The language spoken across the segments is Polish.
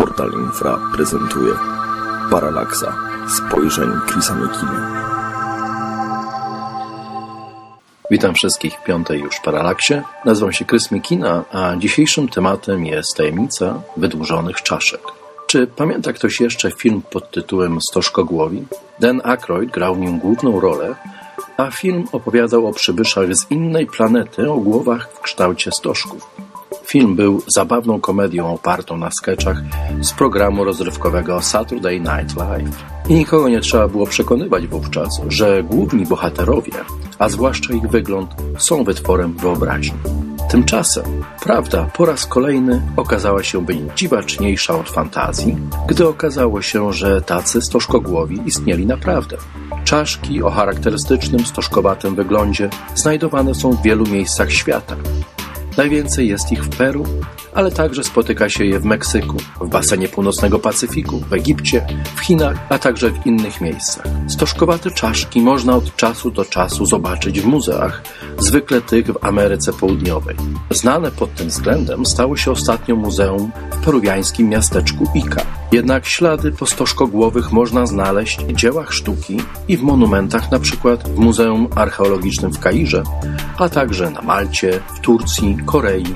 Portal Infra prezentuje Paralaksa spojrzeń Chrisa Mekina. Witam wszystkich w piątej już Paralaksie. Nazywam się Chris Mikina, a dzisiejszym tematem jest tajemnica wydłużonych czaszek. Czy pamięta ktoś jeszcze film pod tytułem Stożkogłowi? Dan Aykroyd grał w nim główną rolę, a film opowiadał o przybyszach z innej planety o głowach w kształcie stożków. Film był zabawną komedią opartą na sketchach z programu rozrywkowego Saturday Night Live. I nikogo nie trzeba było przekonywać wówczas, że główni bohaterowie, a zwłaszcza ich wygląd, są wytworem wyobraźni. Tymczasem prawda po raz kolejny okazała się być dziwaczniejsza od fantazji, gdy okazało się, że tacy stożkogłowi istnieli naprawdę. Czaszki o charakterystycznym stożkowatym wyglądzie znajdowane są w wielu miejscach świata, Najwięcej jest ich w Peru, ale także spotyka się je w Meksyku, w basenie północnego Pacyfiku, w Egipcie, w Chinach, a także w innych miejscach. Stożkowate czaszki można od czasu do czasu zobaczyć w muzeach, zwykle tych w Ameryce Południowej. Znane pod tym względem stało się ostatnio muzeum w peruwiańskim miasteczku Ica. Jednak ślady po stożkogłowych można znaleźć w dziełach sztuki i w monumentach, np. w Muzeum Archeologicznym w Kairze, a także na Malcie, w Turcji, Korei,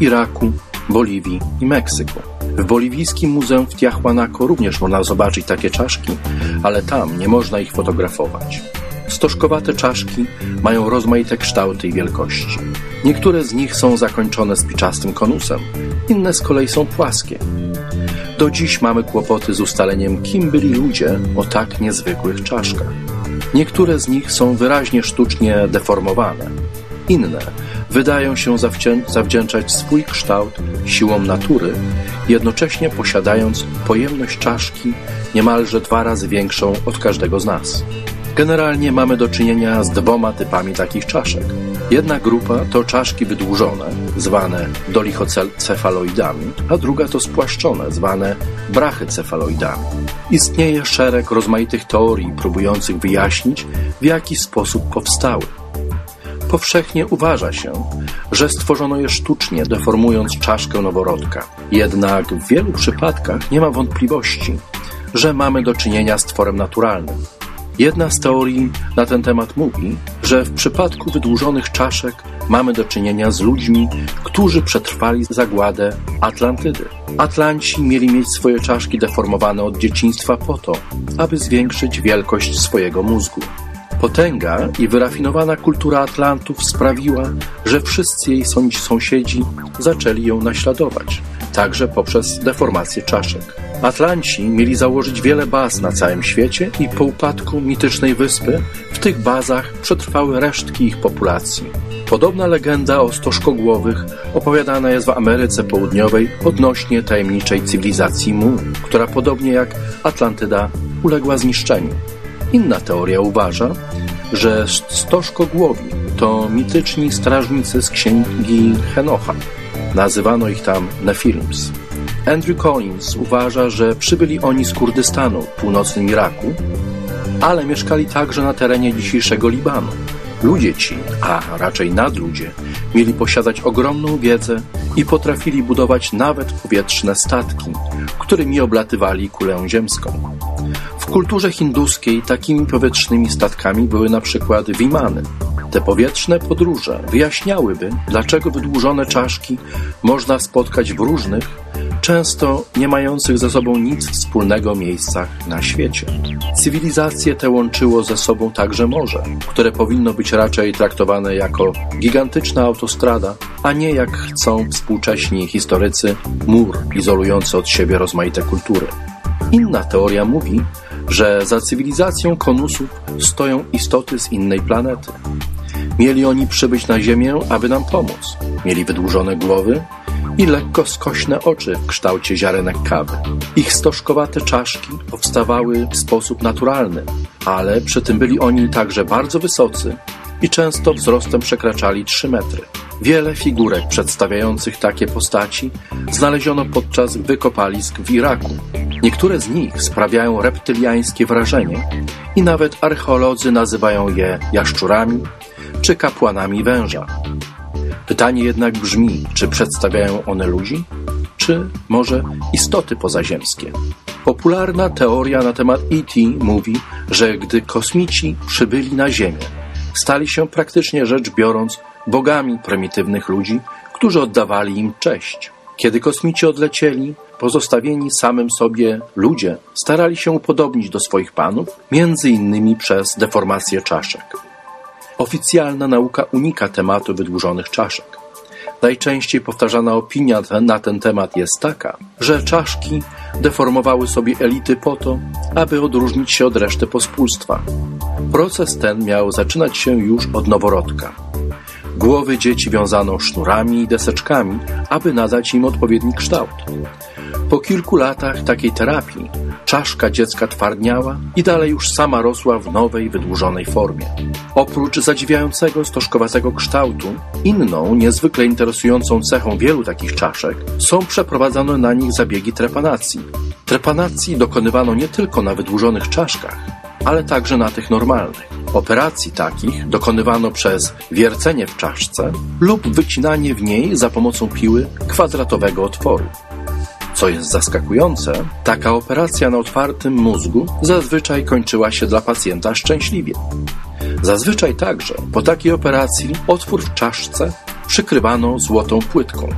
Iraku, Boliwii i Meksyku. W boliwijskim muzeum w Tiahuanaco również można zobaczyć takie czaszki, ale tam nie można ich fotografować. Stożkowate czaszki mają rozmaite kształty i wielkości. Niektóre z nich są zakończone spiczastym konusem, inne z kolei są płaskie. Do dziś mamy kłopoty z ustaleniem, kim byli ludzie o tak niezwykłych czaszkach. Niektóre z nich są wyraźnie sztucznie deformowane, inne wydają się zawdzięczać swój kształt siłom natury, jednocześnie posiadając pojemność czaszki niemalże dwa razy większą od każdego z nas. Generalnie mamy do czynienia z dwoma typami takich czaszek. Jedna grupa to czaszki wydłużone, zwane dolichocefaloidami, a druga to spłaszczone, zwane brachycefaloidami. Istnieje szereg rozmaitych teorii próbujących wyjaśnić, w jaki sposób powstały. Powszechnie uważa się, że stworzono je sztucznie, deformując czaszkę noworodka. Jednak w wielu przypadkach nie ma wątpliwości, że mamy do czynienia z tworem naturalnym. Jedna z teorii na ten temat mówi, że w przypadku wydłużonych czaszek mamy do czynienia z ludźmi, którzy przetrwali zagładę Atlantydy. Atlanci mieli mieć swoje czaszki deformowane od dzieciństwa po to, aby zwiększyć wielkość swojego mózgu. Potęga i wyrafinowana kultura Atlantów sprawiła, że wszyscy jej sąsiedzi zaczęli ją naśladować, także poprzez deformację czaszek. Atlanci mieli założyć wiele baz na całym świecie i po upadku mitycznej wyspy w tych bazach przetrwały resztki ich populacji. Podobna legenda o stożkogłowych opowiadana jest w Ameryce Południowej odnośnie tajemniczej cywilizacji Mu, która podobnie jak Atlantyda uległa zniszczeniu. Inna teoria uważa, że stożkogłowi to mityczni strażnicy z księgi Henocha. Nazywano ich tam Nephilims. Andrew Collins uważa, że przybyli oni z Kurdystanu w północnym Iraku, ale mieszkali także na terenie dzisiejszego Libanu. Ludzie ci, a raczej nadludzie, mieli posiadać ogromną wiedzę i potrafili budować nawet powietrzne statki, którymi oblatywali kulę ziemską. W kulturze hinduskiej takimi powietrznymi statkami były na przykład wimany. Te powietrzne podróże wyjaśniałyby, dlaczego wydłużone czaszki można spotkać w różnych, często nie mających ze sobą nic wspólnego miejscach na świecie. Cywilizacje te łączyło ze sobą także morze, które powinno być raczej traktowane jako gigantyczna autostrada, a nie jak chcą współcześni historycy mur izolujący od siebie rozmaite kultury. Inna teoria mówi, że za cywilizacją konusów stoją istoty z innej planety. Mieli oni przybyć na Ziemię, aby nam pomóc. Mieli wydłużone głowy i lekko skośne oczy w kształcie ziarenek kawy. Ich stożkowate czaszki powstawały w sposób naturalny, ale przy tym byli oni także bardzo wysocy i często wzrostem przekraczali 3 metry. Wiele figurek przedstawiających takie postaci znaleziono podczas wykopalisk w Iraku. Niektóre z nich sprawiają reptyliańskie wrażenie i nawet archeolodzy nazywają je jaszczurami czy kapłanami węża. Pytanie jednak brzmi, czy przedstawiają one ludzi, czy może istoty pozaziemskie. Popularna teoria na temat ET mówi, że gdy kosmici przybyli na Ziemię, stali się praktycznie rzecz biorąc bogami prymitywnych ludzi, którzy oddawali im cześć. Kiedy kosmici odlecieli, pozostawieni samym sobie ludzie starali się upodobnić do swoich panów, między innymi przez deformację czaszek. Oficjalna nauka unika tematu wydłużonych czaszek. Najczęściej powtarzana opinia na ten temat jest taka, że czaszki deformowały sobie elity po to, aby odróżnić się od reszty pospólstwa. Proces ten miał zaczynać się już od noworodka. Głowy dzieci wiązano sznurami i deseczkami, aby nadać im odpowiedni kształt. Po kilku latach takiej terapii czaszka dziecka twardniała i dalej już sama rosła w nowej, wydłużonej formie. Oprócz zadziwiającego stożkowatego kształtu, inną, niezwykle interesującą cechą wielu takich czaszek są przeprowadzane na nich zabiegi trepanacji. Trepanacji dokonywano nie tylko na wydłużonych czaszkach, ale także na tych normalnych. Operacji takich dokonywano przez wiercenie w czaszce lub wycinanie w niej za pomocą piły kwadratowego otworu. Co jest zaskakujące, taka operacja na otwartym mózgu zazwyczaj kończyła się dla pacjenta szczęśliwie. Zazwyczaj także po takiej operacji otwór w czaszce przykrywano złotą płytką.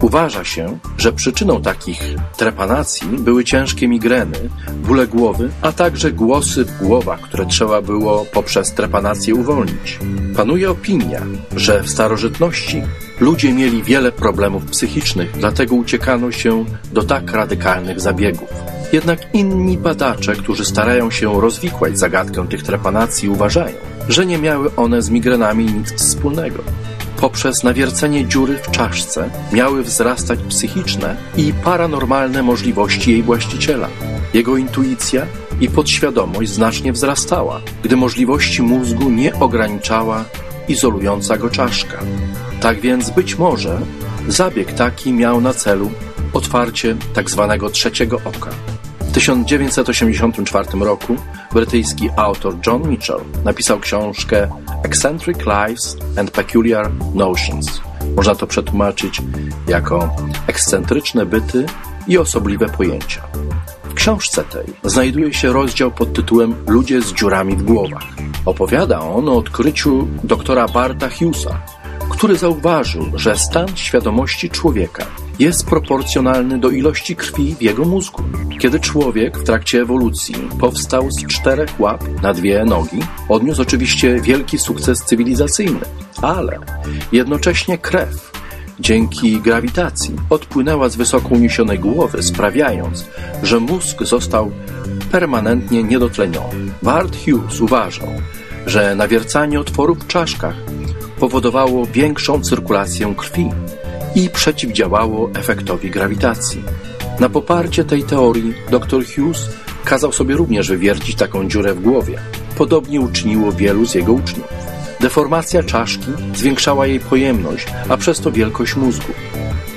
Uważa się, że przyczyną takich trepanacji były ciężkie migreny, bóle głowy, a także głosy w głowach, które trzeba było poprzez trepanację uwolnić. Panuje opinia, że w starożytności ludzie mieli wiele problemów psychicznych, dlatego uciekano się do tak radykalnych zabiegów. Jednak inni badacze, którzy starają się rozwikłać zagadkę tych trepanacji, uważają, że nie miały one z migrenami nic wspólnego poprzez nawiercenie dziury w czaszce miały wzrastać psychiczne i paranormalne możliwości jej właściciela. Jego intuicja i podświadomość znacznie wzrastała, gdy możliwości mózgu nie ograniczała izolująca go czaszka. Tak więc być może zabieg taki miał na celu otwarcie tak zwanego trzeciego oka. W 1984 roku brytyjski autor John Mitchell napisał książkę Eccentric Lives and Peculiar Notions. Można to przetłumaczyć jako ekscentryczne byty i osobliwe pojęcia. W książce tej znajduje się rozdział pod tytułem Ludzie z dziurami w głowach. Opowiada on o odkryciu doktora Barta Hughesa, który zauważył, że stan świadomości człowieka jest proporcjonalny do ilości krwi w jego mózgu. Kiedy człowiek w trakcie ewolucji powstał z czterech łap na dwie nogi, odniósł oczywiście wielki sukces cywilizacyjny, ale jednocześnie krew dzięki grawitacji odpłynęła z wysoko uniesionej głowy, sprawiając, że mózg został permanentnie niedotleniony. Bart Hughes uważał, że nawiercanie otworów w czaszkach powodowało większą cyrkulację krwi i przeciwdziałało efektowi grawitacji. Na poparcie tej teorii dr Hughes kazał sobie również wywiercić taką dziurę w głowie. Podobnie uczyniło wielu z jego uczniów. Deformacja czaszki zwiększała jej pojemność, a przez to wielkość mózgu.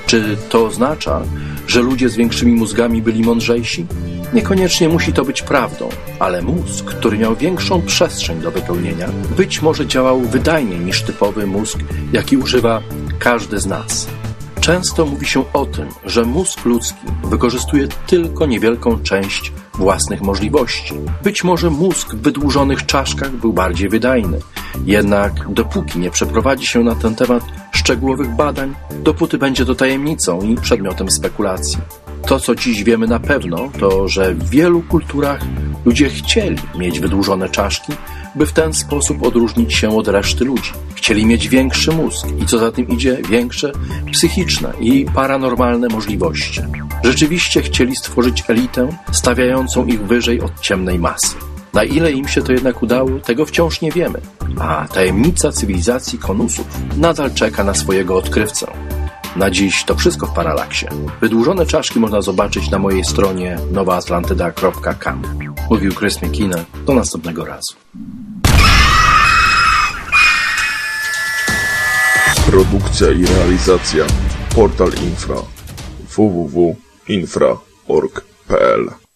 Czy to oznacza, że ludzie z większymi mózgami byli mądrzejsi? Niekoniecznie musi to być prawdą, ale mózg, który miał większą przestrzeń do wypełnienia, być może działał wydajniej niż typowy mózg, jaki używa każdy z nas. Często mówi się o tym, że mózg ludzki wykorzystuje tylko niewielką część własnych możliwości. Być może mózg w wydłużonych czaszkach był bardziej wydajny, jednak dopóki nie przeprowadzi się na ten temat szczegółowych badań, dopóty będzie to tajemnicą i przedmiotem spekulacji. To, co dziś wiemy na pewno, to, że w wielu kulturach ludzie chcieli mieć wydłużone czaszki, by w ten sposób odróżnić się od reszty ludzi. Chcieli mieć większy mózg i co za tym idzie, większe psychiczne i paranormalne możliwości. Rzeczywiście chcieli stworzyć elitę stawiającą ich wyżej od ciemnej masy. Na ile im się to jednak udało, tego wciąż nie wiemy, a tajemnica cywilizacji konusów nadal czeka na swojego odkrywcę. Na dziś to wszystko w Paralaksie. Wydłużone czaszki można zobaczyć na mojej stronie nowaatlantyda.com. Mówił Chris McKinnon. Do następnego razu. Produkcja i realizacja Portal Infra www.infra.org.pl